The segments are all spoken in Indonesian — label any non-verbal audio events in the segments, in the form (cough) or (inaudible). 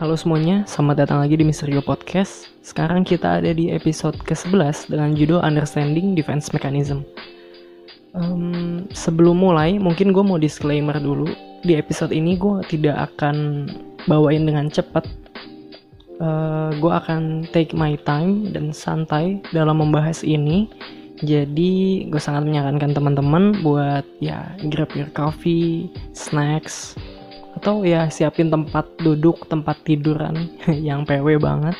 Halo semuanya, selamat datang lagi di Misterio Podcast. Sekarang kita ada di episode ke-11 dengan judul Understanding Defense Mechanism. Um, sebelum mulai, mungkin gue mau disclaimer dulu. Di episode ini gue tidak akan bawain dengan cepat. Uh, gue akan take my time dan santai dalam membahas ini. Jadi gue sangat menyarankan teman-teman buat ya grab your coffee, snacks, atau ya siapin tempat duduk tempat tiduran (laughs) yang PW banget.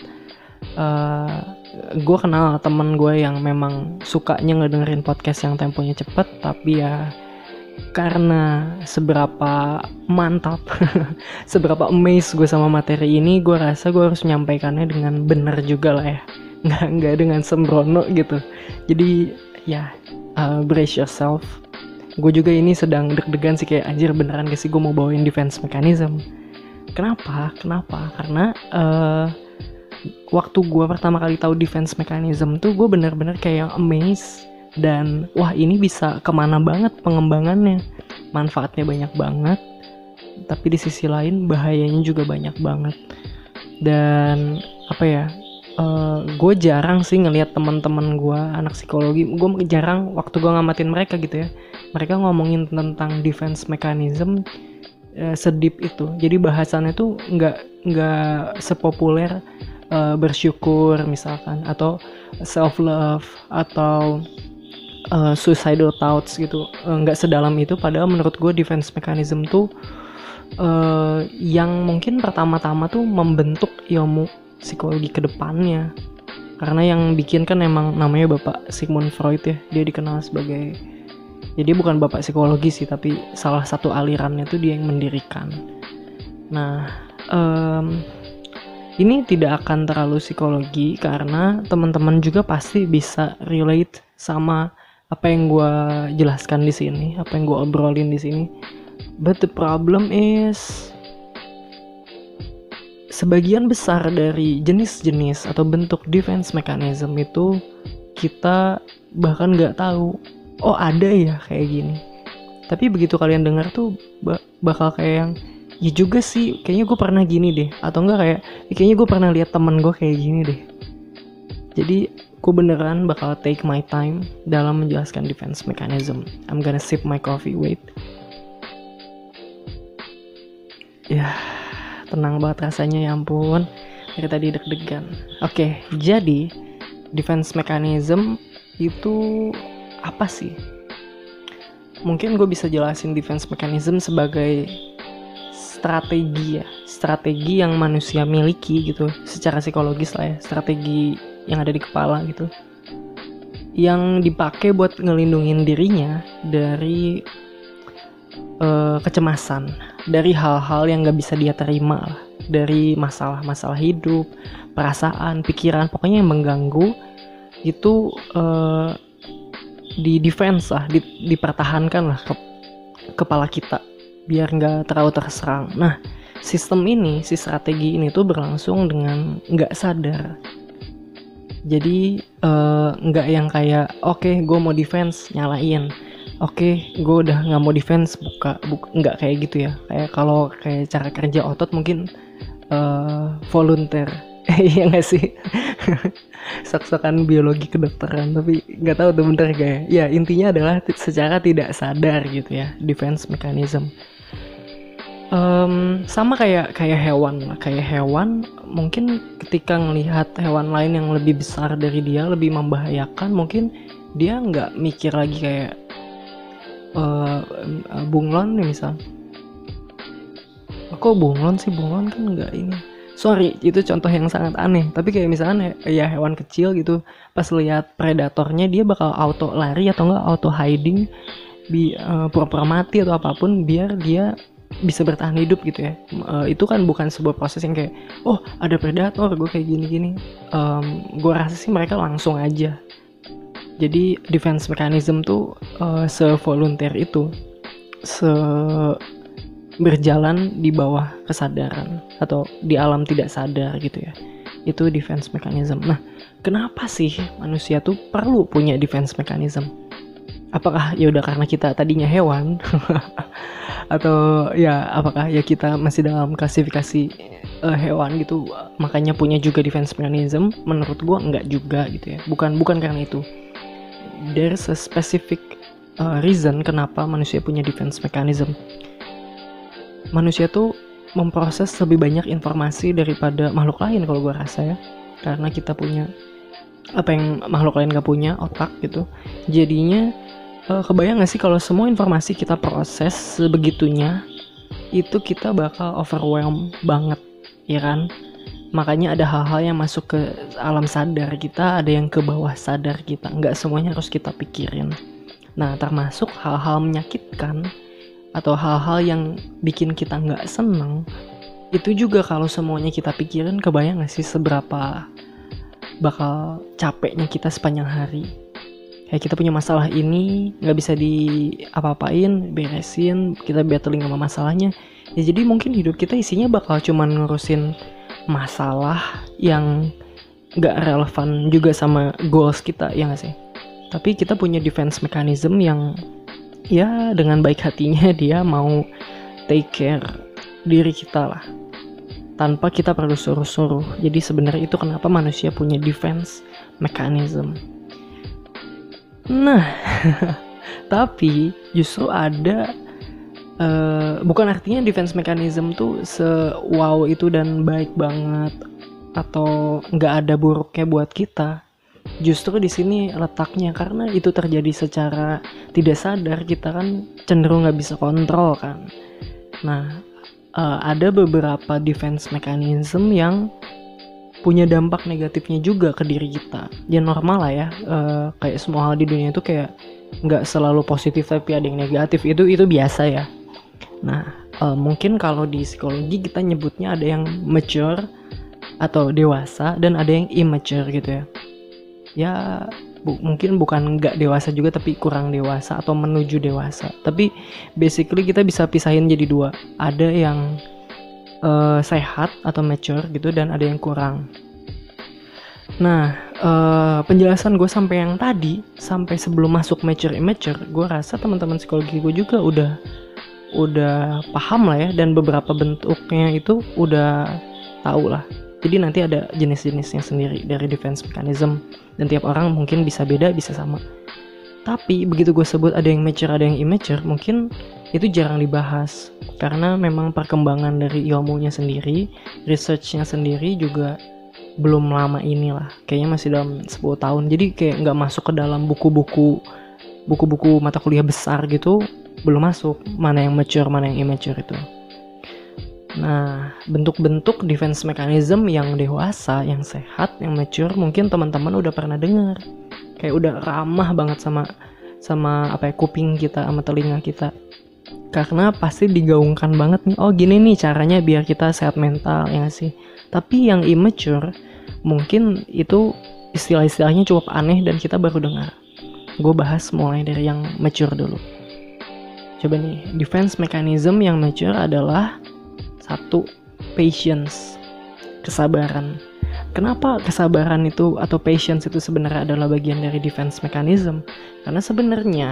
Uh, eh, gue kenal temen gue yang memang sukanya ngedengerin podcast yang temponya cepet tapi ya karena seberapa mantap (laughs) seberapa amazed gue sama materi ini gue rasa gue harus menyampaikannya dengan benar juga lah ya. Nggak nggak dengan sembrono gitu. Jadi ya uh, brace yourself gue juga ini sedang deg-degan sih kayak anjir beneran gak sih gue mau bawain defense mechanism? Kenapa? Kenapa? Karena uh, waktu gue pertama kali tahu defense mechanism tuh gue bener-bener kayak amazed dan wah ini bisa ke mana banget pengembangannya? Manfaatnya banyak banget tapi di sisi lain bahayanya juga banyak banget. Dan apa ya uh, eh, gue jarang sih ngelihat teman-teman gue anak psikologi gue jarang waktu gue ngamatin mereka gitu ya mereka ngomongin tentang defense mechanism uh, sedip itu. Jadi bahasannya tuh nggak nggak sepopuler uh, bersyukur misalkan atau self love atau uh, suicidal thoughts gitu. Nggak uh, sedalam itu padahal menurut gue defense mechanism tuh uh, yang mungkin pertama-tama tuh membentuk ilmu psikologi ke depannya karena yang bikin kan emang namanya bapak Sigmund Freud ya dia dikenal sebagai jadi ya bukan bapak psikologi sih tapi salah satu alirannya tuh dia yang mendirikan. Nah um, ini tidak akan terlalu psikologi karena teman-teman juga pasti bisa relate sama apa yang gue jelaskan di sini apa yang gue obrolin di sini. But the problem is sebagian besar dari jenis-jenis atau bentuk defense mechanism itu kita bahkan nggak tahu oh ada ya kayak gini. Tapi begitu kalian dengar tuh bakal kayak yang ya juga sih kayaknya gue pernah gini deh. Atau enggak kayak ya kayaknya gue pernah lihat temen gue kayak gini deh. Jadi gue beneran bakal take my time dalam menjelaskan defense mechanism. I'm gonna sip my coffee wait. Ya tenang banget rasanya ya ampun. Dari tadi deg-degan. Oke jadi defense mechanism itu apa sih? Mungkin gue bisa jelasin defense mechanism sebagai strategi ya. Strategi yang manusia miliki gitu secara psikologis lah ya. Strategi yang ada di kepala gitu. Yang dipakai buat ngelindungin dirinya dari uh, kecemasan. Dari hal-hal yang gak bisa dia terima lah. Dari masalah-masalah hidup perasaan pikiran pokoknya yang mengganggu itu uh, di defense lah di, dipertahankan lah ke, kepala kita biar nggak terlalu terserang. Nah sistem ini si strategi ini tuh berlangsung dengan nggak sadar. Jadi eh, nggak uh, yang kayak oke okay, gue mau defense nyalain. Oke okay, gue udah nggak mau defense buka buka nggak kayak gitu ya. Kayak kalau kayak cara kerja otot mungkin uh, volunteer (laughs) iya nggak sih? (laughs) Sok-sokan biologi kedokteran tapi nggak tahu tuh bener kayak ya? Intinya adalah secara tidak sadar gitu ya defense mechanism. Um, sama kayak kayak hewan kayak hewan mungkin ketika ngelihat hewan lain yang lebih besar dari dia lebih membahayakan mungkin dia nggak mikir lagi kayak uh, bunglon nih misal. Kok bunglon sih? Bunglon kan nggak ini sorry itu contoh yang sangat aneh. Tapi kayak misalnya ya hewan kecil gitu pas lihat predatornya dia bakal auto lari atau enggak auto hiding bi uh, pura-pura mati atau apa pun biar dia bisa bertahan hidup gitu ya. Uh, itu kan bukan sebuah proses yang kayak oh ada predator gue kayak gini-gini. Um, gue rasa sih mereka langsung aja. Jadi defense mechanism tuh uh, se-volunteer itu. Se berjalan di bawah kesadaran atau di alam tidak sadar gitu ya. Itu defense mechanism. Nah kenapa sih manusia tuh perlu punya defense mechanism? Apakah ya udah karena kita tadinya hewan? (laughs) Atau ya apakah ya kita masih dalam klasifikasi uh, hewan gitu makanya punya juga defense mechanism? Menurut gua enggak juga gitu ya. Bukan bukan karena itu. There's a specific uh, reason kenapa manusia punya defense mechanism manusia tuh memproses lebih banyak informasi daripada makhluk lain kalau gue rasa ya. Karena kita punya apa yang makhluk lain gak punya otak gitu. Jadinya uh, kebayang gak sih kalau semua informasi kita proses sebegitunya itu kita bakal overwhelm banget ya kan? Makanya ada hal-hal yang masuk ke alam sadar kita ada yang ke bawah sadar kita. Nggak semuanya harus kita pikirin. Nah termasuk hal-hal menyakitkan atau hal-hal yang bikin kita nggak seneng itu juga kalau semuanya kita pikirin kebayang gak sih seberapa bakal capeknya kita sepanjang hari? Kayak kita punya masalah ini nggak bisa di apa-apain beresin kita battling sama masalahnya. Ya jadi mungkin hidup kita isinya bakal cuman ngurusin masalah yang nggak relevan juga sama goals kita ya gak sih? Tapi kita punya defense mechanism yang ya dengan baik hatinya (laughs) dia mau take care diri kita lah. Tanpa kita perlu suruh-suruh. Jadi sebenarnya itu kenapa manusia punya defense mechanism. Nah (laughs) tapi justru ada uh, bukan artinya defense mechanism tuh se wow itu dan baik banget atau nggak ada buruknya buat kita justru di sini letaknya karena itu terjadi secara tidak sadar kita kan cenderung nggak bisa kontrol kan. Nah uh, ada beberapa defense mechanism yang punya dampak negatifnya juga ke diri kita. Ya normal lah ya uh, kayak semua hal di dunia itu kayak nggak selalu positif tapi ada yang negatif. Itu itu biasa ya. Nah uh, mungkin kalau di psikologi kita nyebutnya ada yang mature atau dewasa dan ada yang immature gitu ya ya bu mungkin bukan nggak dewasa juga tapi kurang dewasa atau menuju dewasa. Tapi basically kita bisa pisahin jadi dua. Ada yang uh, sehat atau mature gitu dan ada yang kurang. Nah uh, penjelasan gue sampai yang tadi sampai sebelum masuk mature immature gue rasa teman-teman psikologi gue juga udah udah paham lah ya dan beberapa bentuknya itu udah tahu lah. Jadi nanti ada jenis-jenisnya sendiri dari defense mechanism dan tiap orang mungkin bisa beda, bisa sama. Tapi begitu gue sebut ada yang mature, ada yang immature, mungkin itu jarang dibahas karena memang perkembangan dari ilmunya sendiri, researchnya sendiri juga belum lama inilah. Kayaknya masih dalam 10 tahun. Jadi kayak nggak masuk ke dalam buku-buku buku-buku mata kuliah besar gitu belum masuk mana yang mature mana yang immature itu. Nah, bentuk-bentuk defense mechanism yang dewasa, yang sehat, yang mature mungkin teman-teman udah pernah dengar. Kayak udah ramah banget sama sama apa ya kuping kita sama telinga kita. Karena pasti digaungkan banget nih, oh gini nih caranya biar kita sehat mental ya sih. Tapi yang immature mungkin itu istilah-istilahnya cukup aneh dan kita baru dengar. Gue bahas mulai dari yang mature dulu. Coba nih, defense mechanism yang mature adalah satu, patience, kesabaran. Kenapa kesabaran itu atau patience itu sebenarnya adalah bagian dari defense mechanism? Karena sebenarnya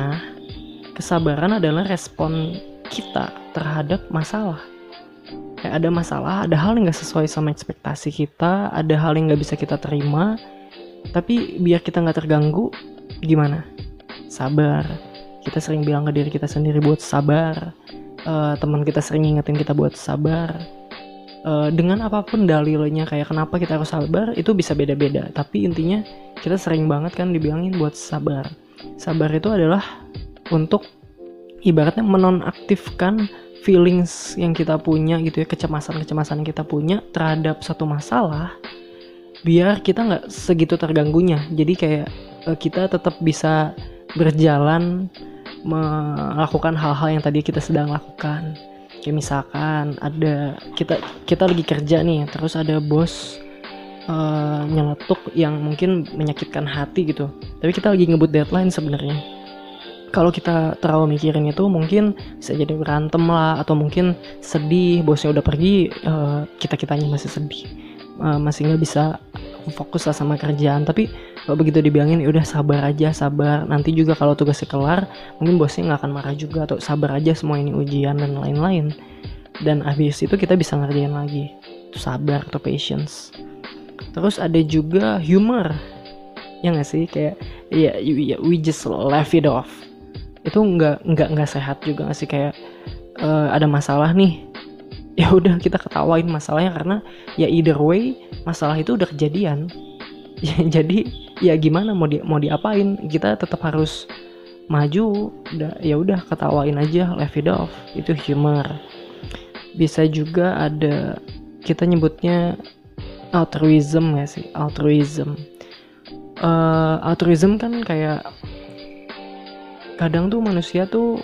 kesabaran adalah respon kita terhadap masalah. Kayak ada masalah, ada hal yang gak sesuai sama ekspektasi kita, ada hal yang gak bisa kita terima, tapi biar kita nggak terganggu, gimana? Sabar. Kita sering bilang ke diri kita sendiri buat sabar uh, teman kita sering ngingetin kita buat sabar. Uh, dengan apa pun dalilnya kayak kenapa kita harus sabar itu bisa beda-beda. Tapi intinya kita sering banget kan dibilangin buat sabar. Sabar itu adalah untuk ibaratnya menonaktifkan feelings yang kita punya gitu ya kecemasan-kecemasan kita punya terhadap satu masalah biar kita nggak segitu terganggunya. Jadi kayak uh, kita tetap bisa berjalan melakukan hal-hal yang tadi kita sedang lakukan. Kayak misalkan ada kita kita lagi kerja nih terus ada bos uh, nyeletuk yang mungkin menyakitkan hati gitu. Tapi kita lagi ngebut deadline sebenarnya. Kalau kita terlalu mikirin itu mungkin bisa jadi berantem lah atau mungkin sedih bosnya udah pergi uh, eh, kita kitanya masih sedih. Uh, masih nggak bisa fokus lah sama kerjaan. Tapi kalau begitu dibilangin ya udah sabar aja sabar. Nanti juga kalau tugasnya kelar mungkin bosnya nggak akan marah juga atau sabar aja semua ini ujian dan lain-lain. Dan habis itu kita bisa ngerjain lagi. Itu sabar atau patience. Terus ada juga humor. Ya nggak sih? Kayak ya, ya we just laugh it off. Itu nggak nggak nggak sehat juga nggak sih? Kayak uh, ada masalah nih ya udah kita ketawain masalahnya karena ya either way masalah itu udah kejadian. Ya, (laughs) jadi ya gimana mau di mau diapain? Kita tetap harus maju ya udah ketawain aja laugh it off. Itu humor. Bisa juga ada kita nyebutnya altruism ya sih altruism. Uh, altruism kan kayak kadang tuh manusia tuh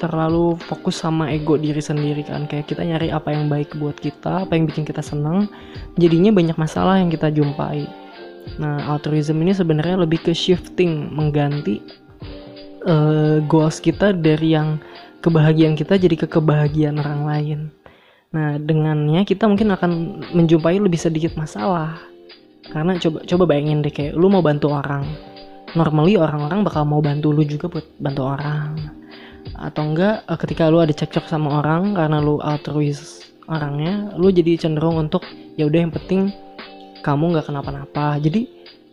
terlalu fokus sama ego diri sendiri kan. Kayak kita nyari apa yang baik buat kita apa yang bikin kita senang jadinya banyak masalah yang kita jumpai. Nah altruism ini sebenarnya lebih ke shifting mengganti uh, goals kita dari yang kebahagiaan kita jadi ke kebahagiaan orang lain. Nah dengannya kita mungkin akan menjumpai lebih sedikit masalah. Karena coba coba bayangin deh kayak lu mau bantu orang. Normally orang-orang bakal mau bantu lu juga buat bantu orang atau enggak eh, ketika lu ada cekcok sama orang karena lu altruis orangnya lu jadi cenderung untuk ya udah yang penting kamu nggak kenapa-napa. Jadi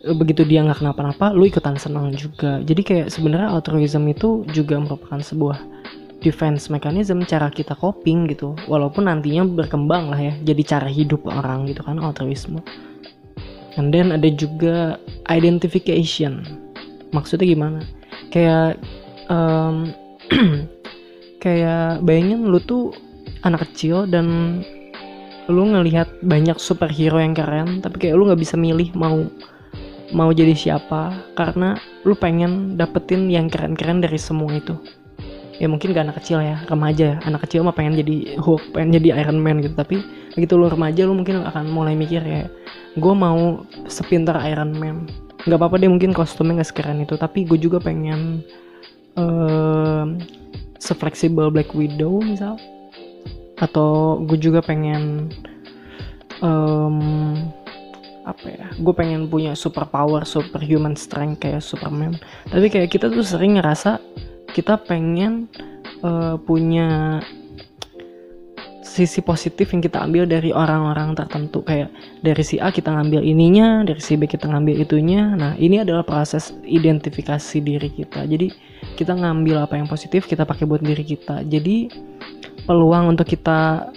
eh, begitu dia nggak kenapa-napa lu ikutan senang juga. Jadi kayak sebenarnya altruism itu juga merupakan sebuah defense mechanism cara kita coping gitu. Walaupun nantinya berkembang lah ya jadi cara hidup orang gitu kan altruisme. And then ada juga identification. Maksudnya gimana? Kayak um, (clears throat) kayak bayangin lu tuh anak kecil dan lu ngelihat banyak superhero yang keren tapi kayak lu nggak bisa milih mau mau jadi siapa karena lu pengen dapetin yang keren-keren dari semua itu. Ya mungkin gak anak kecil ya remaja ya. Anak kecil mah pengen jadi Hulk pengen jadi Iron Man gitu tapi begitu lu remaja lu mungkin akan mulai mikir ya gue mau sepintar Iron Man. Nggak apa-apa deh mungkin kostumnya gak sekeren itu tapi gue juga pengen uh, sefleksibel Black Widow misal. Atau gue juga pengen um, apa ya gue pengen punya super power super human strength kayak Superman. Tapi kayak kita tuh sering ngerasa kita pengen uh, punya sisi positif yang kita ambil dari orang-orang tertentu. Kayak dari si A kita ngambil ininya dari si B kita ngambil itunya. Nah ini adalah proses identifikasi diri kita. Jadi kita ngambil apa yang positif kita pakai buat diri kita. Jadi peluang untuk kita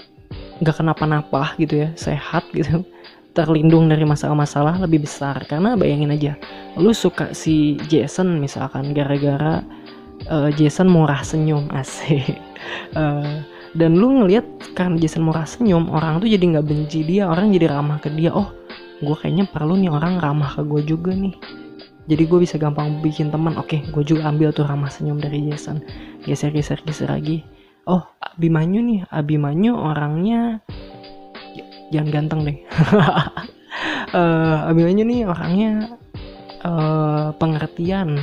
nggak kenapa-napa gitu ya sehat gitu (laughs) terlindung dari masalah-masalah lebih besar. Karena bayangin aja lu suka si Jason misalkan gara-gara uh, Jason murah senyum (laughs) asik. Uh, dan lu ngelihat karena Jason murah senyum orang tuh jadi nggak benci dia orang jadi ramah ke dia. Oh gue kayaknya perlu nih orang ramah ke gue juga nih. Jadi gue bisa gampang bikin teman oke gue juga ambil tuh ramah senyum dari Jason. Geser geser geser lagi. Oh Abimanyu nih Abimanyu orangnya jangan ganteng deh. Uh, (laughs) Abimanyu nih orangnya uh, pengertian.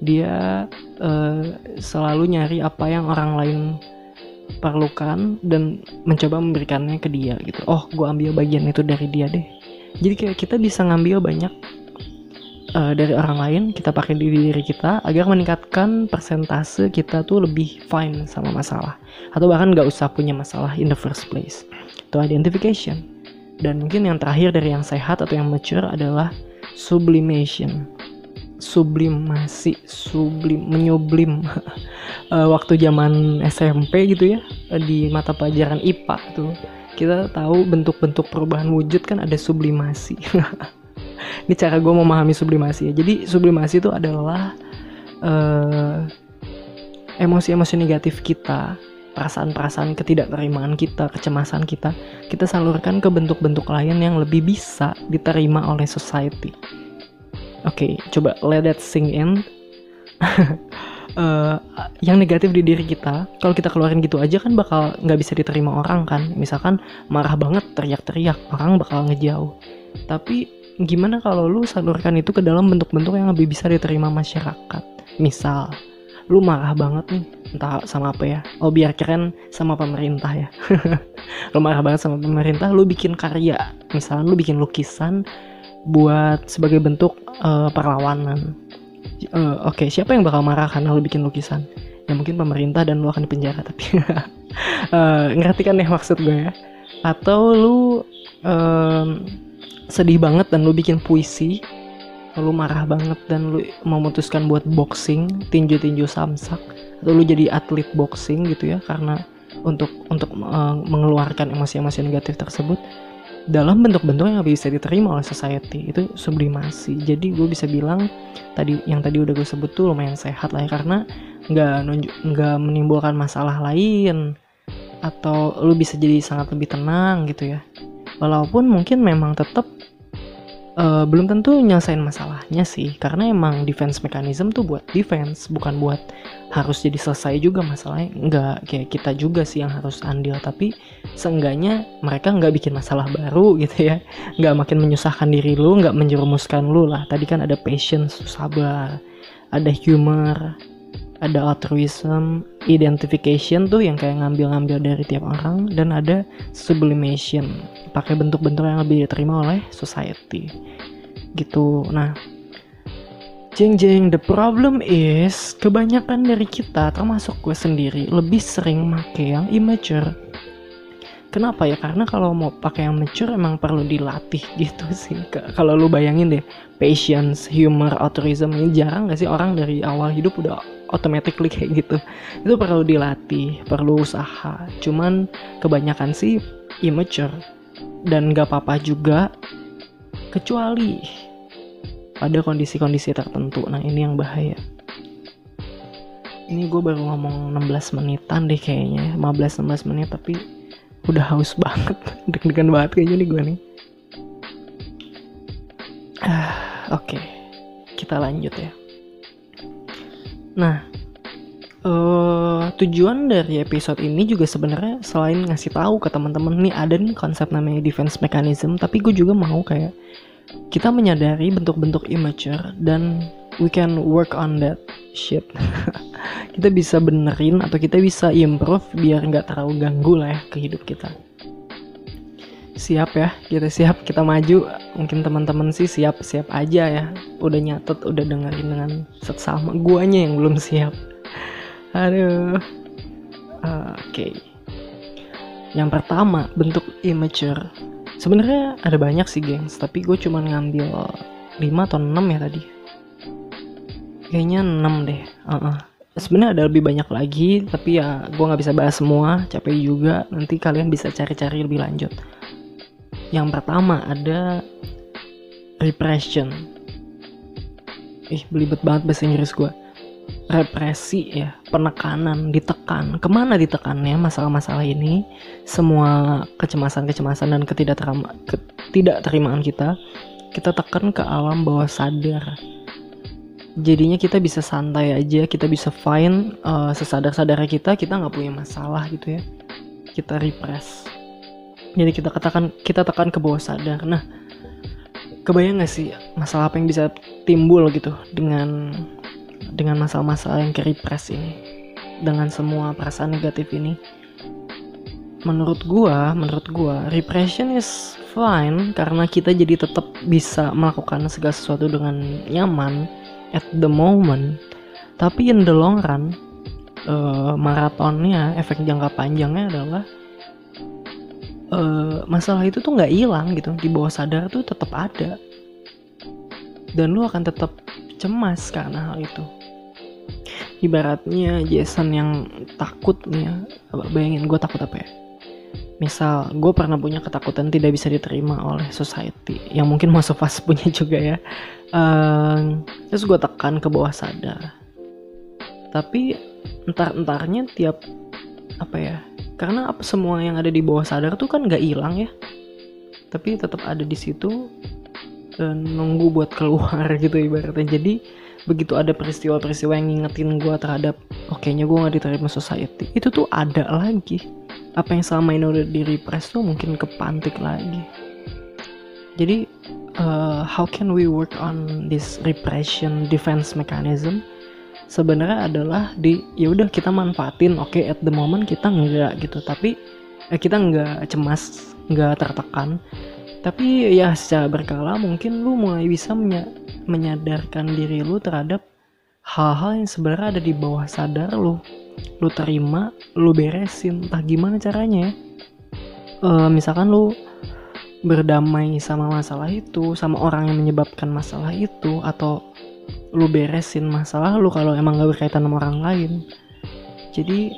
Dia uh, selalu nyari apa yang orang lain perlukan dan mencoba memberikannya ke dia gitu. Oh gue ambil bagian itu dari dia deh. Jadi kayak kita bisa ngambil banyak uh, dari orang lain kita pakai di diri kita agar meningkatkan persentase kita tuh lebih fine sama masalah. Atau bahkan nggak usah punya masalah in the first place. Itu identification. Dan mungkin yang terakhir dari yang sehat atau yang mature adalah sublimation sublimasi sublim menyublim uh, (laughs) waktu zaman SMP gitu ya di mata pelajaran IPA tuh kita tahu bentuk-bentuk perubahan wujud kan ada sublimasi (laughs) ini cara gue memahami sublimasi ya jadi sublimasi itu adalah uh, emosi-emosi negatif kita perasaan-perasaan ketidakterimaan kita, kecemasan kita, kita salurkan ke bentuk-bentuk lain yang lebih bisa diterima oleh society. Oke, okay, coba let that sink in. uh, (laughs) yang negatif di diri kita, kalau kita keluarin gitu aja kan bakal nggak bisa diterima orang kan. Misalkan marah banget, teriak-teriak, orang bakal ngejauh. Tapi gimana kalau lu salurkan itu ke dalam bentuk-bentuk yang lebih bisa diterima masyarakat? Misal, lu marah banget nih entah sama apa ya oh biar keren sama pemerintah ya (laughs) lu marah banget sama pemerintah lu bikin karya misalnya lu bikin lukisan buat sebagai bentuk uh, perlawanan. Uh, oke okay, siapa yang bakal marah karena lu bikin lukisan? Ya mungkin pemerintah dan lu akan dipenjara tapi uh, (laughs) ngerti kan ya maksud gue ya? Atau lu uh, sedih banget dan lu bikin puisi lu marah banget dan lu memutuskan buat boxing tinju-tinju samsak atau lu jadi atlet boxing gitu ya? Karena untuk untuk uh, mengeluarkan emosi-emosi negatif tersebut dalam bentuk-bentuk yang bisa diterima oleh society itu sublimasi. Jadi gue bisa bilang tadi yang tadi udah gue sebut tuh lumayan sehat lah ya karena nggak nunjuk nggak menimbulkan masalah lain atau lu bisa jadi sangat lebih tenang gitu ya. Walaupun mungkin memang tetap uh, belum tentu nyelesain masalahnya sih karena emang defense mechanism tuh buat defense bukan buat harus jadi selesai juga masalahnya. Nggak kayak kita juga sih yang harus andil tapi seenggaknya mereka nggak bikin masalah baru gitu ya. Nggak makin menyusahkan diri lu nggak menjerumuskan lu lah. Tadi kan ada patience sabar ada humor ada altruism, identification tuh yang kayak ngambil-ngambil dari tiap orang dan ada sublimation, pakai bentuk-bentuk yang lebih diterima oleh society. Gitu. Nah, jeng jeng the problem is kebanyakan dari kita termasuk gue sendiri lebih sering make yang immature Kenapa ya? Karena kalau mau pakai yang mature emang perlu dilatih (laughs) gitu sih. Kalau lu bayangin deh, patience, humor, altruism ini jarang gak sih orang dari awal hidup udah automatically kayak gitu. Itu perlu dilatih, perlu usaha. Cuman kebanyakan sih immature dan gak apa-apa juga kecuali pada kondisi-kondisi tertentu. Nah ini yang bahaya. Ini gue baru ngomong 16 menitan deh kayaknya, 15-16 menit tapi udah haus banget (laughs) deg-degan banget kayaknya nih gue nih ah, oke okay. kita lanjut ya nah uh, tujuan dari episode ini juga sebenarnya selain ngasih tahu ke teman-teman nih ada nih konsep namanya defense mechanism tapi gue juga mau kayak kita menyadari bentuk-bentuk immature dan we can work on that shit. (laughs) Kita bisa benerin atau kita bisa improve biar nggak terlalu ganggu lah ya ke hidup kita siap ya kita siap kita maju. Mungkin teman-teman sih siap siap aja ya. Udah nyatet udah dengerin dengan seksama guanya yang belum siap. Aduh. Uh, oke. Okay. yang pertama bentuk immature. Sebenarnya ada banyak sih gengs tapi gue cuma ngambil 5 atau 6 ya tadi. Kayaknya 6 deh. Uh -uh. sebenarnya ada lebih banyak lagi tapi ya gue nggak bisa bahas semua. Capek juga. Nanti kalian bisa cari-cari lebih lanjut yang pertama ada repression. Ih belibet banget bahasa Inggris gue represi ya penekanan ditekan. Ke mana ditekannya masalah-masalah ini? Semua kecemasan-kecemasan dan ketidakterimaan kita kita tekan ke alam bawah sadar. Jadinya kita bisa santai aja kita bisa fine uh, sesadar-sadarnya kita kita nggak punya masalah gitu ya. Kita repress jadi kita katakan kita tekan ke bawah sadar. Nah kebayang gak sih masalah apa yang bisa timbul gitu dengan dengan masalah-masalah yang ke repress ini? Dengan semua perasaan negatif ini? Menurut gua menurut gua repression is fine karena kita jadi tetap bisa melakukan segala sesuatu dengan nyaman at the moment. Tapi in the long run uh, maratonnya efek jangka panjangnya adalah uh, masalah itu tuh nggak hilang gitu. Di bawah sadar tuh tetap ada. Dan lu akan tetap cemas karena hal itu. Ibaratnya Jason yang takut nih ya. Bayangin gue takut apa ya? Misal gue pernah punya ketakutan tidak bisa diterima oleh society. Yang mungkin masuk pas (laughs) punya juga ya. Uh, terus gue tekan ke bawah sadar. Tapi entar-entarnya tiap apa ya karena apa semua yang ada di bawah sadar tuh kan gak hilang ya. Tapi tetap ada di situ dan nunggu buat keluar (laughs) gitu ibaratnya. Jadi begitu ada peristiwa-peristiwa yang ngingetin gue terhadap oke nya gue gak diterima society itu tuh ada lagi. Apa yang selama ini udah di repress tuh mungkin kepantik lagi. Jadi uh, how can we work on this repression defense mechanism sebenarnya adalah di ya udah kita manfaatin oke okay, at the moment kita enggak gitu. Tapi eh, kita enggak cemas enggak tertekan. Tapi ya secara berkala mungkin lu mulai bisa menya menyadarkan diri lu terhadap hal-hal yang sebenarnya ada di bawah sadar lu. Lu terima lu beresin. Entah gimana caranya ya. Uh, misalkan lu berdamai sama masalah itu sama orang yang menyebabkan masalah itu atau lu beresin masalah lu kalau emang gak berkaitan sama orang lain. Jadi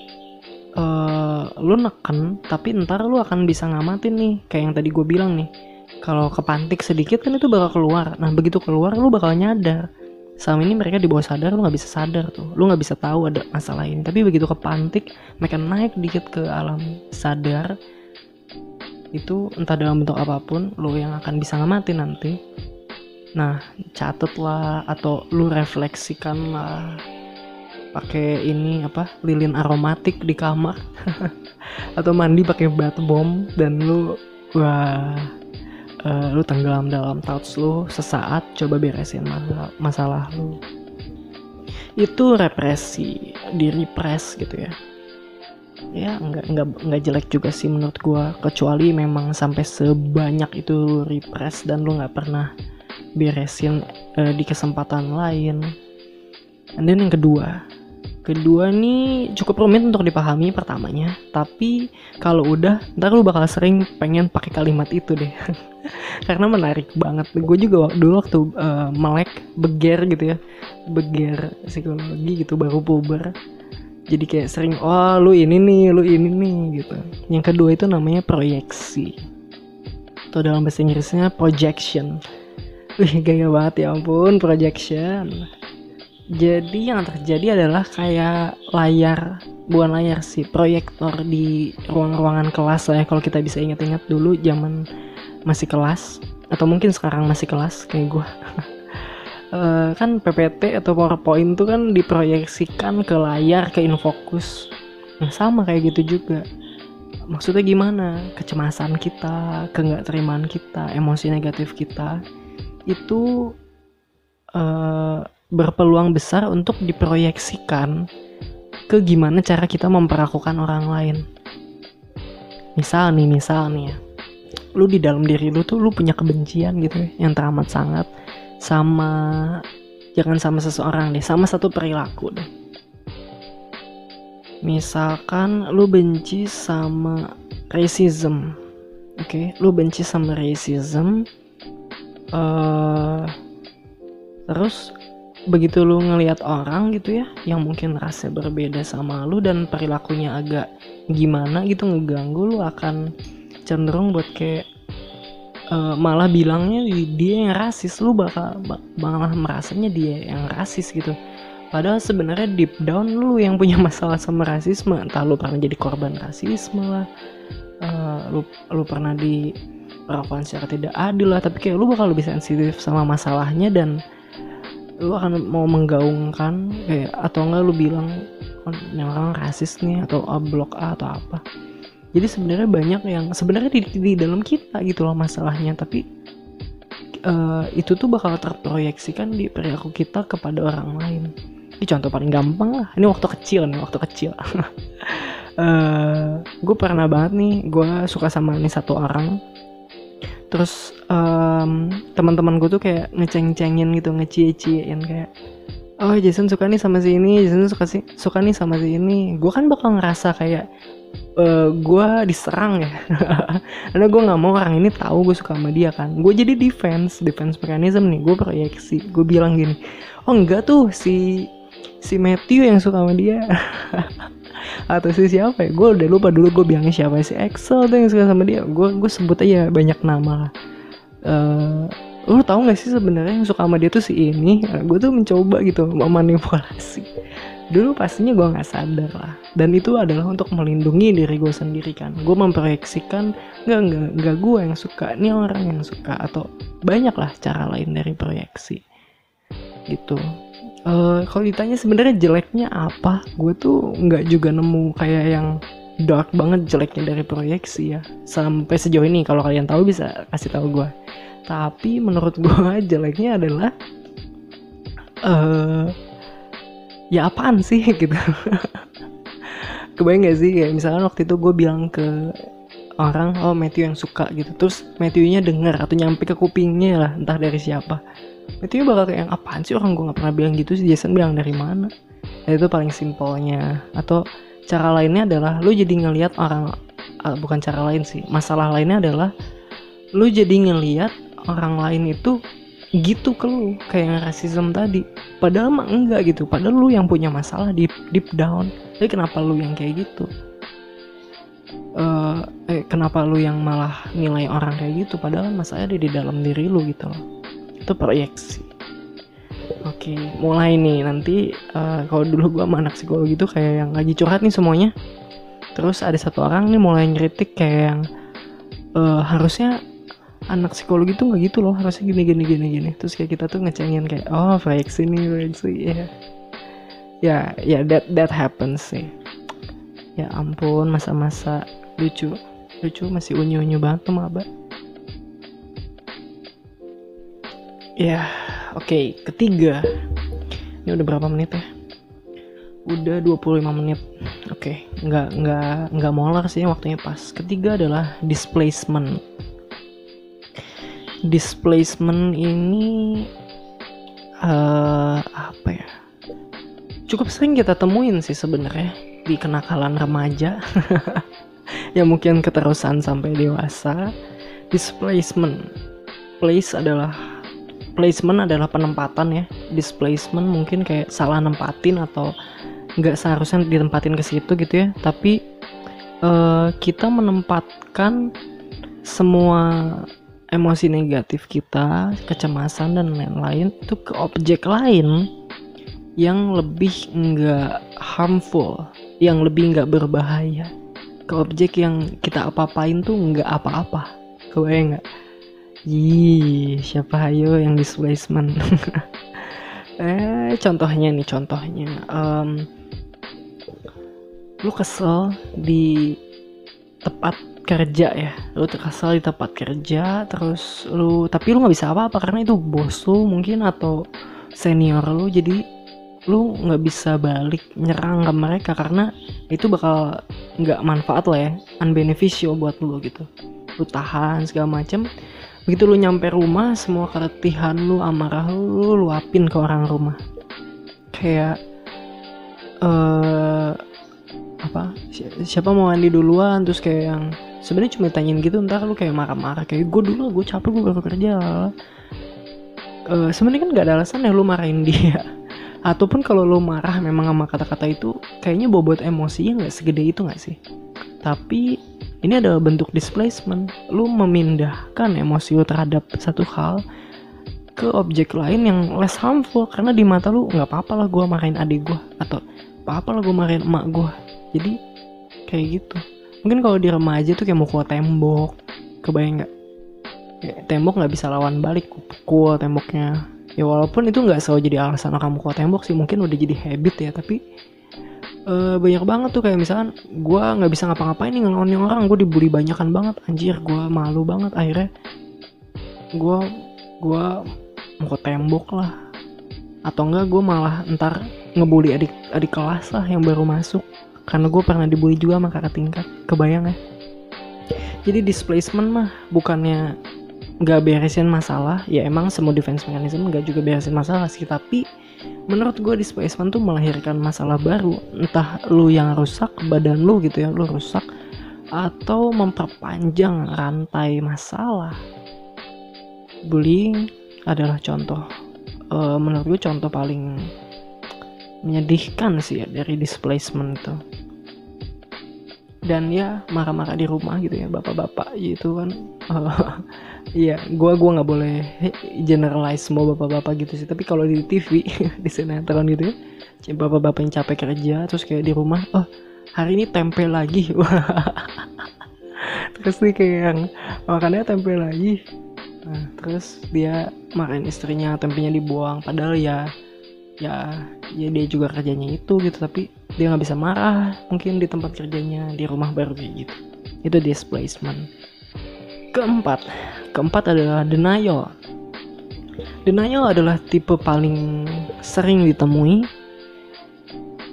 uh, lu neken tapi ntar lu akan bisa ngamatin nih kayak yang tadi gue bilang nih. Kalau kepantik sedikit kan itu bakal keluar. Nah begitu keluar lu bakal nyadar. Selama ini mereka di bawah sadar lu nggak bisa sadar tuh. Lu nggak bisa tahu ada masalah ini. Tapi begitu kepantik mereka naik dikit ke alam sadar itu entah dalam bentuk apa pun lu yang akan bisa ngamatin nanti Nah, catet lah atau lu refleksikan lah. Pakai ini apa lilin aromatik di kamar. (laughs) Atau mandi pakai bat bom dan lu wah uh, lu tenggelam dalam thoughts lu sesaat coba beresin masalah, masalah lu. Itu represi di repress gitu ya. Ya nggak nggak nggak jelek juga sih menurut gua. Kecuali memang sampai sebanyak itu lu repress dan lu nggak pernah beresin uh, di kesempatan lain. And then yang kedua, kedua nih cukup rumit untuk dipahami pertamanya, tapi kalau udah ntar lu bakal sering pengen pakai kalimat itu deh. (laughs) Karena menarik banget. Gue juga dulu waktu uh, melek beger gitu ya, beger psikologi gitu baru puber. Jadi kayak sering, oh lu ini nih, lu ini nih gitu. Yang kedua itu namanya proyeksi. Atau dalam bahasa Inggrisnya projection Wih (laughs) gaya banget ya ampun projection. Jadi yang terjadi adalah kayak layar bukan layar sih proyektor di ruang-ruangan kelas lah ya. Kalau kita bisa ingat-ingat dulu zaman masih kelas atau mungkin sekarang masih kelas kayak gue (laughs) uh, kan PPT atau PowerPoint tuh kan diproyeksikan ke layar ke infokus. Nah sama kayak gitu juga. Maksudnya gimana? Kecemasan kita keenggak terimaan kita emosi negatif kita itu uh, berpeluang besar untuk diproyeksikan ke gimana cara kita memperlakukan orang lain. Misal nih, misal nih ya, lu di dalam diri lu tuh lu punya kebencian gitu ya, yang teramat sangat sama jangan sama seseorang deh, sama satu perilaku deh. Misalkan lu benci sama racism, oke, okay? lu benci sama racism, uh, terus begitu lu ngelihat orang gitu ya yang mungkin rasa berbeda sama lu dan perilakunya agak gimana gitu ngeganggu lu akan cenderung buat kayak uh, malah bilangnya dia yang rasis. Lu bakal malah merasanya dia yang rasis gitu. Padahal sebenarnya deep down lu yang punya masalah sama rasisme entah lu pernah jadi korban rasisme lah uh, lu lu pernah di perlakuan secara tidak adil lah. Tapi kayak lu bakal lebih sensitif sama masalahnya dan lu akan mau menggaungkan kayak atau enggak lu bilang oh, yang orang rasis nih atau oh, blok A atau apa. Jadi sebenarnya banyak yang sebenarnya di, di dalam kita gitu loh masalahnya. Tapi uh, itu tuh bakal terproyeksikan di perilaku kita kepada orang lain. Ini contoh paling gampang lah. Ini waktu kecil nih waktu kecil. Uh, (laughs) eh, gue pernah banget nih gue suka sama nih satu orang terus um, teman-teman gue tuh kayak ngeceng-cengin gitu ngecie-ciein kayak oh Jason suka nih sama si ini Jason suka sih suka nih sama si ini. Gue kan bakal ngerasa kayak uh, gue diserang ya. (laughs) Karena gue nggak mau orang ini tahu gue suka sama dia kan. Gue jadi defense defense mechanism nih gue proyeksi. Gue bilang gini oh enggak tuh si si Matthew yang suka sama dia (laughs) atau si siapa ya? Gue udah lupa dulu gue bilangnya siapa si Excel tuh yang suka sama dia. Gue gue sebut aja banyak nama lah. Uh, lu tau gak sih sebenarnya yang suka sama dia tuh si ini? Gue tuh mencoba gitu memanipulasi. Dulu pastinya gue nggak sadar lah. Dan itu adalah untuk melindungi diri gue sendiri kan. Gue memproyeksikan nggak nggak nggak gue yang suka. Ini orang yang suka. Atau banyak lah cara lain dari proyeksi. Gitu uh, kalau ditanya sebenarnya jeleknya apa gue tuh nggak juga nemu kayak yang dark banget jeleknya dari proyeksi ya. Sampai sejauh ini kalau kalian tahu bisa kasih tahu gue tapi menurut gue (laughs) jeleknya adalah uh, ya apaan sih (laughs) gitu. Kebayang gak sih kayak misalkan waktu itu gue bilang ke orang oh Matthew yang suka gitu. Terus Matthewnya denger atau nyampe ke kupingnya lah entah dari siapa Matthew bakal kayak apaan sih orang gue nggak pernah bilang gitu sih? Jason bilang dari mana? Nah, itu paling simpelnya. Atau cara lainnya adalah lu jadi ngelihat orang uh, bukan cara lain sih. Masalah lainnya adalah lu jadi ngelihat orang lain itu gitu ke lu. Kayak rasisme tadi. Padahal mah enggak gitu. Padahal lu yang punya masalah deep deep down. Tapi kenapa lu yang kayak gitu? Uh, eh kenapa lu yang malah nilai orang kayak gitu? Padahal masalahnya ada di dalam diri lu gitu loh itu proyeksi. Oke, mulai nih. Nanti uh, kalau dulu gua sama anak psikologi itu kayak yang lagi curhat nih semuanya. Terus ada satu orang nih mulai ngeritik kayak yang uh, harusnya anak psikologi tuh nggak gitu loh. Harusnya gini gini gini gini. Terus kayak kita tuh ngecengin kayak oh proyeksi nih proyeksi. Ya yeah. ya ya that that happens sih. Ya ampun masa-masa lucu. Lucu masih unyu unyu banget tuh maba ya oke okay. ketiga. Ini udah berapa menit ya? Udah 25 menit. Oke okay. nggak nggak nggak molar sih waktunya pas. Ketiga adalah displacement. Displacement ini uh, apa ya? Cukup sering kita temuin sih sebenarnya di kenakalan remaja. (laughs) Yang mungkin keterusan sampai dewasa. Displacement. Place adalah placement adalah penempatan ya displacement mungkin kayak salah nempatin atau nggak seharusnya ditempatin ke situ gitu ya tapi uh, kita menempatkan semua emosi negatif kita, kecemasan dan lain-lain itu ke objek lain yang lebih enggak harmful, yang lebih enggak berbahaya. Ke objek yang kita apa-apain tuh enggak apa-apa. Kebayang enggak? Ih, siapa ayo yang displacement? (laughs) eh, contohnya nih, contohnya. Um, lu kesel di tempat kerja ya lu terkesal di tempat kerja terus lu tapi lu nggak bisa apa-apa karena itu bos lu mungkin atau senior lu jadi lu nggak bisa balik nyerang ke mereka karena itu bakal nggak manfaat lah ya unbeneficial buat lu gitu lu tahan segala macem begitu lu nyampe rumah semua keletihan lu amarah lu lu luapin ke orang rumah. Kayak uh, apa? Siapa mau mandi duluan? Terus kayak yang sebenarnya cuma tanyain gitu ntar lu kayak marah-marah kayak gue dulu gue capek gue baru kerja. Uh, sebenarnya kan gak ada alasan ya lu marahin (laughs) dia. Ataupun kalau lu marah memang sama kata-kata itu kayaknya bobot emosinya nggak segede itu nggak sih? Tapi ini adalah bentuk displacement. Lu memindahkan emosi lu terhadap satu hal ke objek lain yang less harmful. Karena di mata lu nggak apa-apa lah gue marahin adik gue atau apa-apa lah gue marahin emak gue jadi kayak gitu. Mungkin kalau di remaja tuh kayak mau kuat tembok. Kebayang nggak? Ya, tembok nggak bisa lawan balik pukul temboknya. Ya walaupun itu nggak selalu jadi alasan kamu kuat tembok sih. Mungkin udah jadi habit ya tapi uh, banyak banget tuh kayak misalkan gue nggak bisa ngapa-ngapain nih ngelawan orang gue dibully banyakan banget anjir gue malu banget akhirnya gue gue mau tembok lah. Atau enggak gue malah ntar ngebully adik adik kelas lah yang baru masuk. Karena gue pernah dibully juga sama kakak tingkat kebayang ya? Jadi displacement mah bukannya nggak beresin masalah ya emang semua defense mechanism nggak juga beresin masalah sih tapi menurut gue displacement tuh melahirkan masalah baru. Entah lu yang rusak badan lu gitu ya lu rusak atau memperpanjang rantai masalah. Bullying adalah contoh uh, menurut gue contoh paling menyedihkan sih ya dari displacement itu dan ya marah-marah di rumah gitu ya bapak-bapak gitu kan. Uh, (laughs) iya gua gua nggak boleh generalize semua bapak-bapak gitu sih. Tapi kalau di TV (laughs) di sinetron gitu ya bapak-bapak yang capek kerja terus kayak di rumah oh hari ini tempe lagi. (laughs) Terus nih kayak yang makannya tempe lagi. Nah, terus dia marahin istrinya tempenya dibuang. Padahal ya ya ya dia juga kerjanya itu gitu tapi dia nggak bisa marah mungkin di tempat kerjanya di rumah baru gitu. Itu displacement. Keempat keempat adalah denial. Denial adalah tipe paling sering ditemui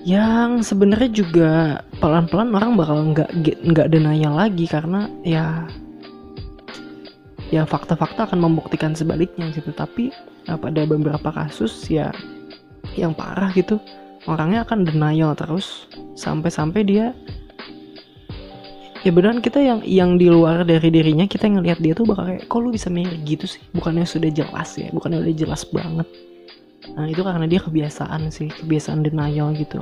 yang sebenarnya juga pelan-pelan orang bakal nggak nggak denial lagi karena ya ya fakta-fakta akan membuktikan sebaliknya gitu. Tapi ya, pada beberapa kasus ya yang parah gitu. Orangnya akan denial terus sampai-sampai dia ya beneran kita yang yang di luar dari dirinya kita ngelihat dia tuh bakal kayak kok lu bisa mirip gitu sih? Bukannya sudah jelas ya bukannya udah jelas banget. Nah itu karena dia kebiasaan sih kebiasaan denial gitu.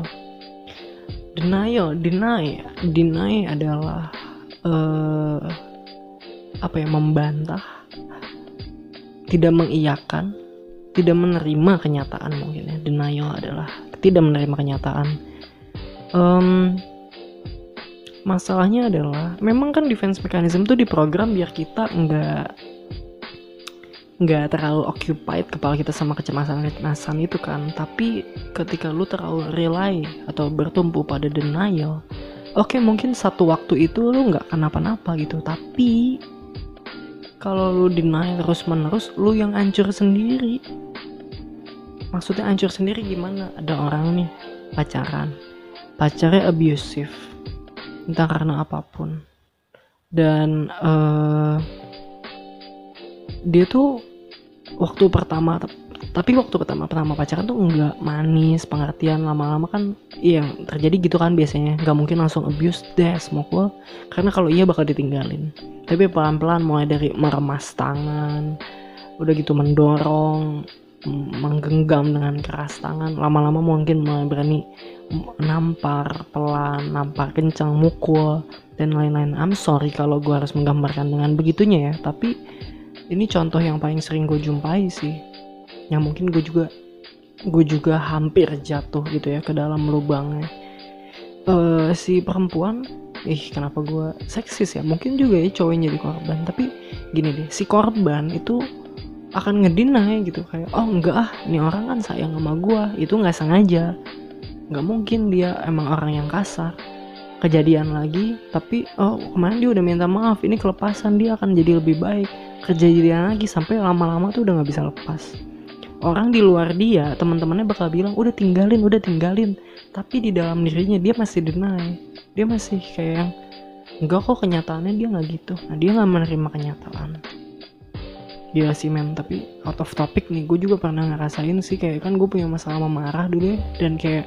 Denial deny deny adalah uh, apa ya membantah tidak mengiyakan tidak menerima kenyataan mungkin ya. Denial adalah tidak menerima kenyataan. Um, masalahnya adalah memang kan defense mechanism tuh diprogram biar kita nggak nggak terlalu occupied kepala kita sama kecemasan-kecemasan itu kan. Tapi ketika lu terlalu rely atau bertumpu pada denial oke okay, mungkin satu waktu itu lu nggak kenapa-napa gitu. Tapi kalau lu deny terus menerus lu yang hancur sendiri. Maksudnya hancur sendiri gimana? Ada orang nih pacaran. Pacarnya abusive entah karena apa pun. Dan uh, dia tuh waktu pertama tapi waktu pertama pertama pacaran tuh nggak manis pengertian lama-lama kan iya terjadi gitu kan biasanya. Nggak mungkin langsung abuse deh semua karena kalau iya bakal ditinggalin. Tapi pelan-pelan mulai dari meremas tangan udah gitu mendorong menggenggam dengan keras tangan lama-lama mungkin mulai berani nampar pelan nampar kencang mukul dan lain-lain. I'm sorry kalau gue harus menggambarkan dengan begitunya ya. Tapi ini contoh yang paling sering gue jumpai sih yang mungkin gue juga gue juga hampir jatuh gitu ya ke dalam lubangnya. Uh, si perempuan ih kenapa gue seksis ya? Mungkin juga ya cowoknya jadi korban tapi gini deh si korban itu akan ngedinai gitu kayak oh enggak ah ini orang kan sayang sama gue itu nggak sengaja. Nggak mungkin dia emang orang yang kasar. Kejadian lagi tapi oh kemarin dia udah minta maaf ini kelepasan dia akan jadi lebih baik. Kejadian lagi sampai lama-lama tuh udah nggak bisa lepas orang di luar dia teman-temannya bakal bilang udah tinggalin udah tinggalin. Tapi di dalam dirinya dia masih deny. Dia masih kayak yang enggak kok kenyataannya dia nggak gitu. Nah dia nggak menerima kenyataan. Gila sih men, tapi out of topic nih, gue juga pernah ngerasain sih kayak kan gue punya masalah marah dulu ya, dan kayak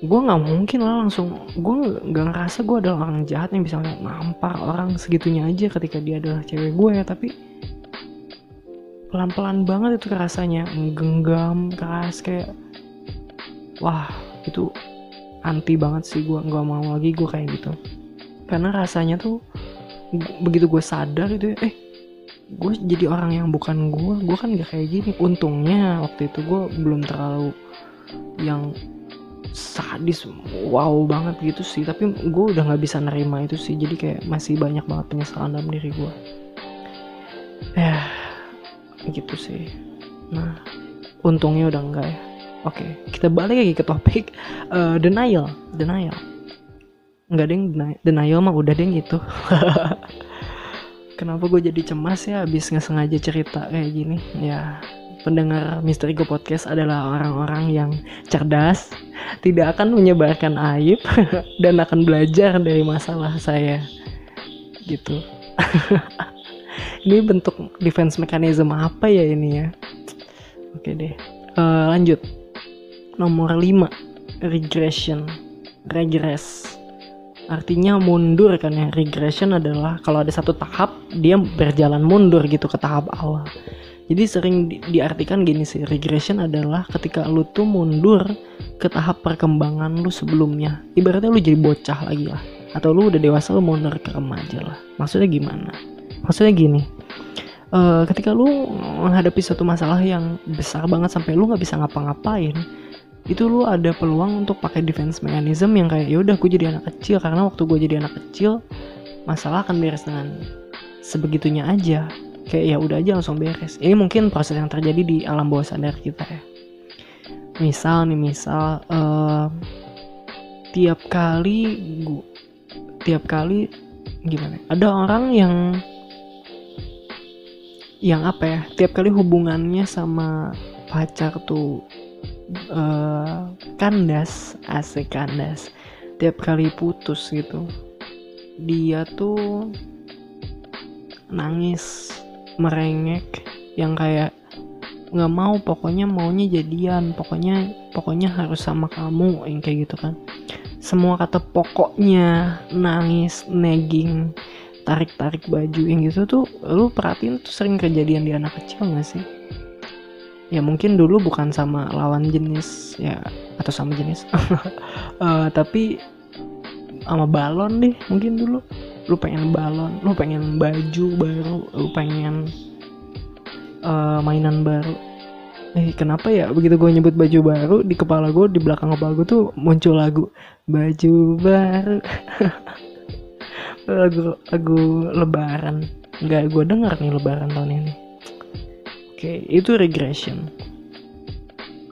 gue nggak mungkin lah langsung gue nggak ngerasa gue adalah orang jahat yang bisa nampar orang segitunya aja ketika dia adalah cewek gue ya tapi pelan-pelan banget itu rasanya. Menggenggam keras kayak wah itu anti banget sih gue nggak mau lagi gue kayak gitu. Karena rasanya tuh begitu gue sadar itu eh gue jadi orang yang bukan gue gue kan gak kayak gini. Untungnya waktu itu gue belum terlalu yang sadis wow banget gitu sih. Tapi gue udah nggak bisa nerima itu sih. Jadi kayak masih banyak banget penyesalan dalam diri gue ya gitu sih. Nah untungnya udah enggak ya. Oke kita balik lagi ke topik uh, denial denial. Nggak deng. Denial, denial mah udah deng gitu. (laughs) Kenapa gue jadi cemas ya abis nggak sengaja cerita kayak gini? Ya pendengar Misteri Go Podcast adalah orang-orang yang cerdas, tidak akan menyebarkan aib (laughs) dan akan belajar dari masalah saya. Gitu. (laughs) ini bentuk defense mechanism apa ya ini ya? Oke deh. Uh, lanjut. Nomor 5, regression. Regress. Artinya mundur kan ya. Regression adalah kalau ada satu tahap dia berjalan mundur gitu ke tahap awal jadi sering di diartikan gini sih, regression adalah ketika lu tuh mundur ke tahap perkembangan lu sebelumnya. Ibaratnya lu jadi bocah lagi lah. Atau lu udah dewasa lu mundur ke remaja lah. Maksudnya gimana? Maksudnya gini, uh, ketika lu menghadapi suatu masalah yang besar banget sampai lu nggak bisa ngapa-ngapain, itu lu ada peluang untuk pakai defense mechanism yang kayak yaudah gue jadi anak kecil. Karena waktu gue jadi anak kecil masalah akan beres dengan sebegitunya aja. Kayak ya udah aja langsung beres. Ini mungkin proses yang terjadi di alam bawah sadar kita ya. Misal nih misal uh, tiap kali gua tiap kali gimana ada orang yang yang apa ya tiap kali hubungannya sama pacar tuh uh, kandas asik kandas. Tiap kali putus gitu dia tuh nangis merengek yang kayak nggak mau pokoknya maunya jadian pokoknya pokoknya harus sama kamu yang kayak gitu kan. Semua kata pokoknya nangis nagging tarik tarik baju yang gitu tuh lu perhatiin tuh sering kejadian di anak kecil gak sih? Ya mungkin dulu bukan sama lawan jenis ya atau sama jenis uh, (laughs) tapi sama balon deh mungkin dulu. Lu pengen balon lu pengen baju baru lu pengen uh, mainan baru. Eh kenapa ya? Begitu gue nyebut baju baru di kepala gue di belakang kepala gue tuh muncul lagu baju baru (laughs) lagu lagu lebaran. Nggak gue denger nih lebaran tahun ini. Oke itu regression.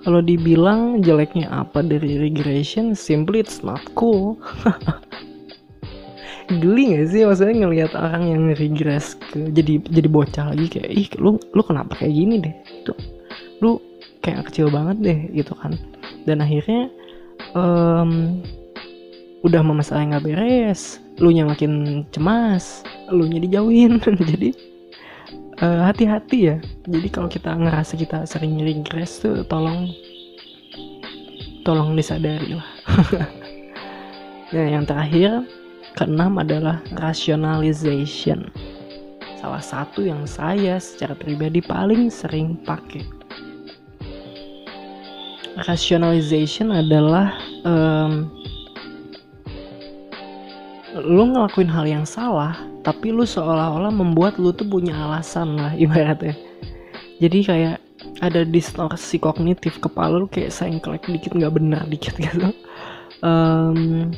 Kalau dibilang jeleknya apa dari regression simply it's not cool. (laughs) Geli gak sih? Maksudnya ngelihat orang yang regress ke jadi jadi bocah lagi kayak ih lu lu kenapa kayak gini deh? Itu lu kayak kecil banget deh gitu kan. Dan akhirnya um, udah masalah nggak beres lu nya makin cemas lu nya dijauhin (laughs) jadi uh, hati-hati ya jadi kalau kita ngerasa kita sering regress tuh tolong tolong disadari lah nah (laughs) yang terakhir Keenam adalah rationalization. Salah satu yang saya secara pribadi paling sering pakai. Rationalization adalah um, lu ngelakuin hal yang salah, tapi lu seolah-olah membuat lu tuh punya alasan lah (laughs) ibaratnya. Jadi kayak ada distorsi kognitif kepala lu kayak sengklek dikit nggak benar dikit (laughs) gitu. Um,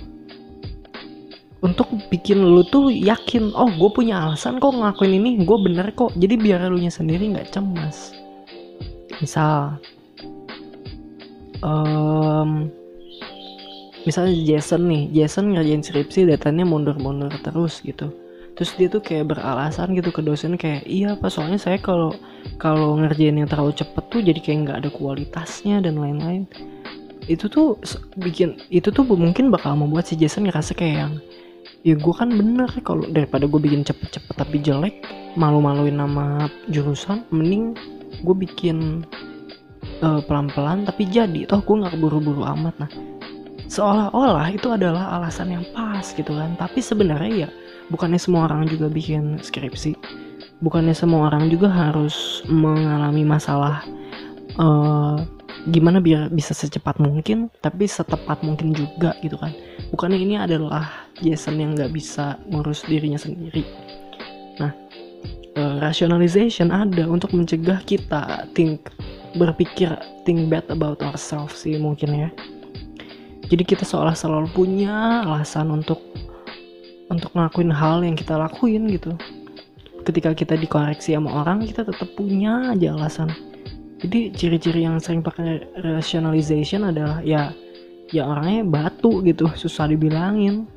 untuk bikin lu tuh yakin oh gue punya alasan kok ngelakuin ini gue bener kok jadi biar lu nya sendiri nggak cemas misal um, misalnya Jason nih Jason ngerjain skripsi datanya mundur-mundur terus gitu. Terus dia tuh kayak beralasan gitu ke dosen kayak iya apa soalnya saya kalau kalau ngerjain yang terlalu cepet tuh jadi kayak nggak ada kualitasnya dan lain-lain. Itu tuh bikin itu tuh mungkin bakal membuat si Jason ngerasa kayak yang ya gue kan bener kalau daripada gue bikin cepet-cepet tapi jelek malu-maluin nama jurusan mending gue bikin uh, pelan-pelan tapi jadi. Toh gue nggak buru-buru amat nah seolah-olah itu adalah alasan yang pas gitu kan. Tapi sebenarnya ya bukannya semua orang juga bikin skripsi. Bukannya semua orang juga harus mengalami masalah uh, gimana biar bisa secepat mungkin tapi setepat mungkin juga gitu kan. Bukannya ini adalah Jason yang nggak bisa ngurus dirinya sendiri. Nah uh, rationalization ada untuk mencegah kita think berpikir think bad about ourselves sih mungkin ya jadi kita seolah selalu punya alasan untuk untuk ngelakuin hal yang kita lakuin gitu. Ketika kita dikoreksi sama orang kita tetap punya aja alasan. Jadi ciri-ciri yang sering pakai rationalization adalah ya ya orangnya batu gitu susah dibilangin.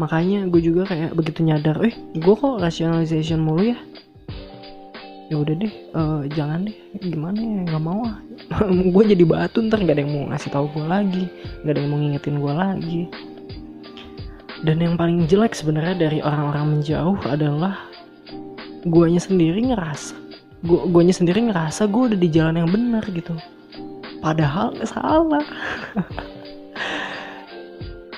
Makanya gue juga kayak begitu nyadar eh gue kok rationalization mulu ya ya udah deh uh, jangan deh. Gimana ya nggak mau ah. (laughs) Gue jadi batu ntar gak ada yang mau ngasih tahu gue lagi. Gak ada yang mau ngingetin gue lagi. Dan yang paling jelek sebenarnya dari orang-orang menjauh adalah guanya sendiri ngerasa gua guanya sendiri ngerasa gue udah di jalan yang benar gitu. Padahal salah. (laughs)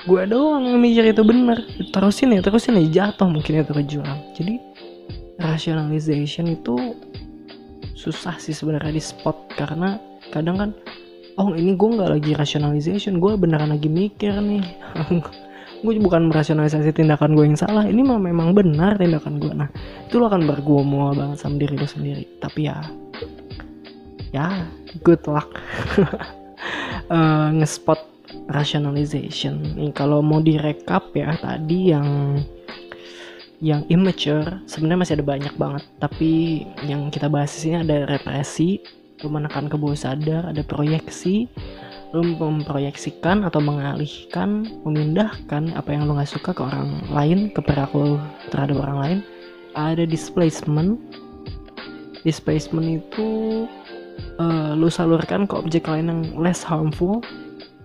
Gue doang yang mikir itu benar. Terusin ya terusin ya jatuh mungkin itu ke jurang. Jadi rationalization itu susah sih sebenarnya di spot. Karena kadang kan oh ini gue nggak lagi rationalization gue beneran lagi mikir nih. (laughs) Gue bukan merasionalisasi tindakan gue yang salah ini mah memang benar tindakan gue nah itu lo akan bergumul banget sama diri lo sendiri. Tapi ya ya good luck. Uh, (laughs) ngespot rationalization. Nih kalau mau direkap ya tadi yang yang immature sebenarnya masih ada banyak banget. Tapi yang kita bahas di sini ada represi menekan ke bawah sadar ada proyeksi lu memproyeksikan atau mengalihkan memindahkan apa yang lo nggak suka ke orang lain ke perilaku terhadap orang lain. Ada displacement. Displacement itu uh, lu salurkan ke objek lain yang less harmful.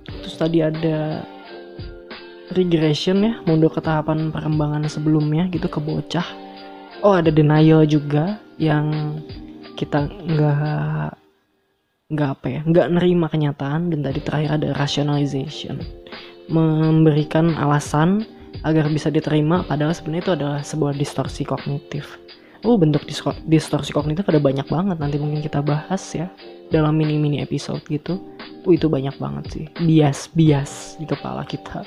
Terus tadi ada regression ya mundur ke tahapan perkembangan sebelumnya gitu ke bocah. Oh ada denial juga yang kita nggak nggak apa ya nggak nerima kenyataan dan tadi terakhir ada rationalization. Memberikan alasan agar bisa diterima padahal sebenarnya itu adalah sebuah distorsi kognitif. Oh bentuk distorsi kognitif ada banyak banget nanti mungkin kita bahas ya dalam mini-mini episode gitu. Oh itu banyak banget sih bias bias di kepala kita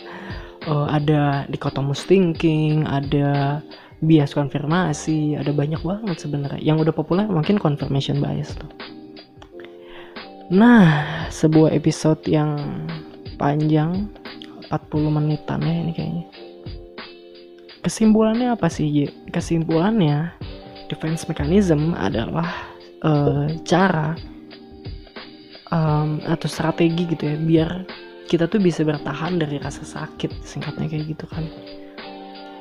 uh, ada dikotomus thinking, ada bias konfirmasi, ada banyak banget sebenarnya. Yang udah populer mungkin confirmation bias tuh. Nah, sebuah episode yang panjang 40 menitan ya ini kayaknya. Kesimpulannya apa sih? Kesimpulannya defense mechanism adalah uh, cara um, atau strategi gitu ya biar kita tuh bisa bertahan dari rasa sakit singkatnya kayak gitu kan.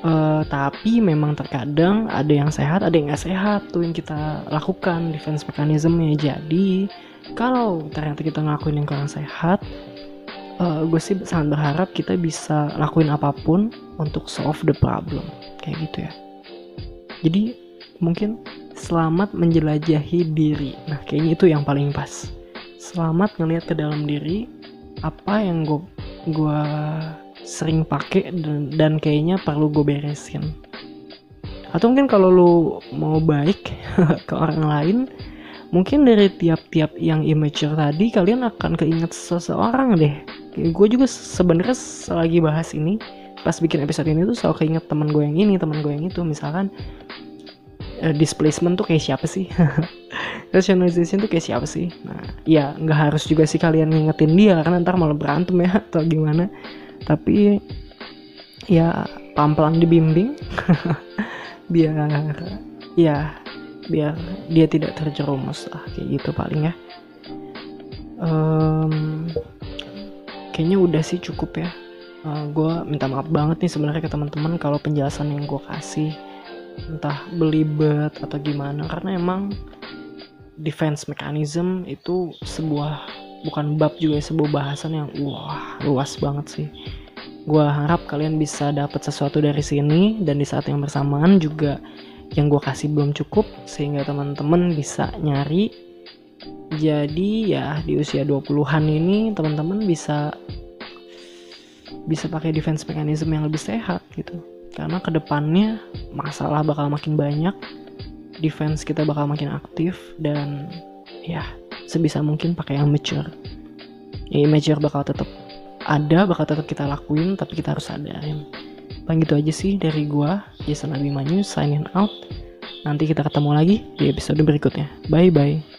Uh, tapi memang terkadang ada yang sehat ada yang nggak sehat tuh yang kita lakukan defense mechanismnya. Jadi kalau ternyata kita ngelakuin yang kurang sehat uh, gue sih sangat berharap kita bisa lakuin apa pun untuk solve the problem kayak gitu ya. Jadi mungkin selamat menjelajahi diri. Nah kayaknya itu yang paling pas. Selamat ngelihat ke dalam diri apa yang gue gua sering pakai dan, dan kayaknya perlu gue beresin. Atau mungkin kalau lu mau baik (laughs) ke orang lain mungkin dari tiap-tiap yang immature tadi kalian akan keinget seseorang deh. Gue juga sebenarnya selagi bahas ini pas bikin episode ini tuh selalu keinget teman gue yang ini teman gue yang itu. Misalkan uh, displacement tuh kayak siapa sih (laughs) rationalization tuh kayak siapa sih? Nah ya nggak harus juga sih kalian ngingetin dia karena ntar malah berantem ya (laughs) atau gimana. Tapi ya pelan-pelan dibimbing (laughs) biar ya biar dia tidak terjerumus lah kayak gitu paling ya. Um, kayaknya udah sih cukup ya. Uh, eh, gue minta maaf banget nih sebenarnya ke teman-teman kalau penjelasan yang gue kasih entah belibet atau gimana karena emang defense mechanism itu sebuah bukan bab juga ya, sebuah bahasan yang wah luas banget sih. Gue harap kalian bisa dapat sesuatu dari sini dan di saat yang bersamaan juga yang gue kasih belum cukup sehingga teman-teman bisa nyari. Jadi ya di usia 20-an ini teman-teman bisa bisa pakai defense mechanism yang lebih sehat gitu. Karena ke depannya masalah bakal makin banyak defense kita bakal makin aktif dan ya sebisa mungkin pakai yang mature. Ya mature bakal tetap ada bakal tetap kita lakuin tapi kita harus sadarin. Paling gitu aja sih dari gua Jason Abimanyu signing out. Nanti kita ketemu lagi di episode berikutnya. Bye bye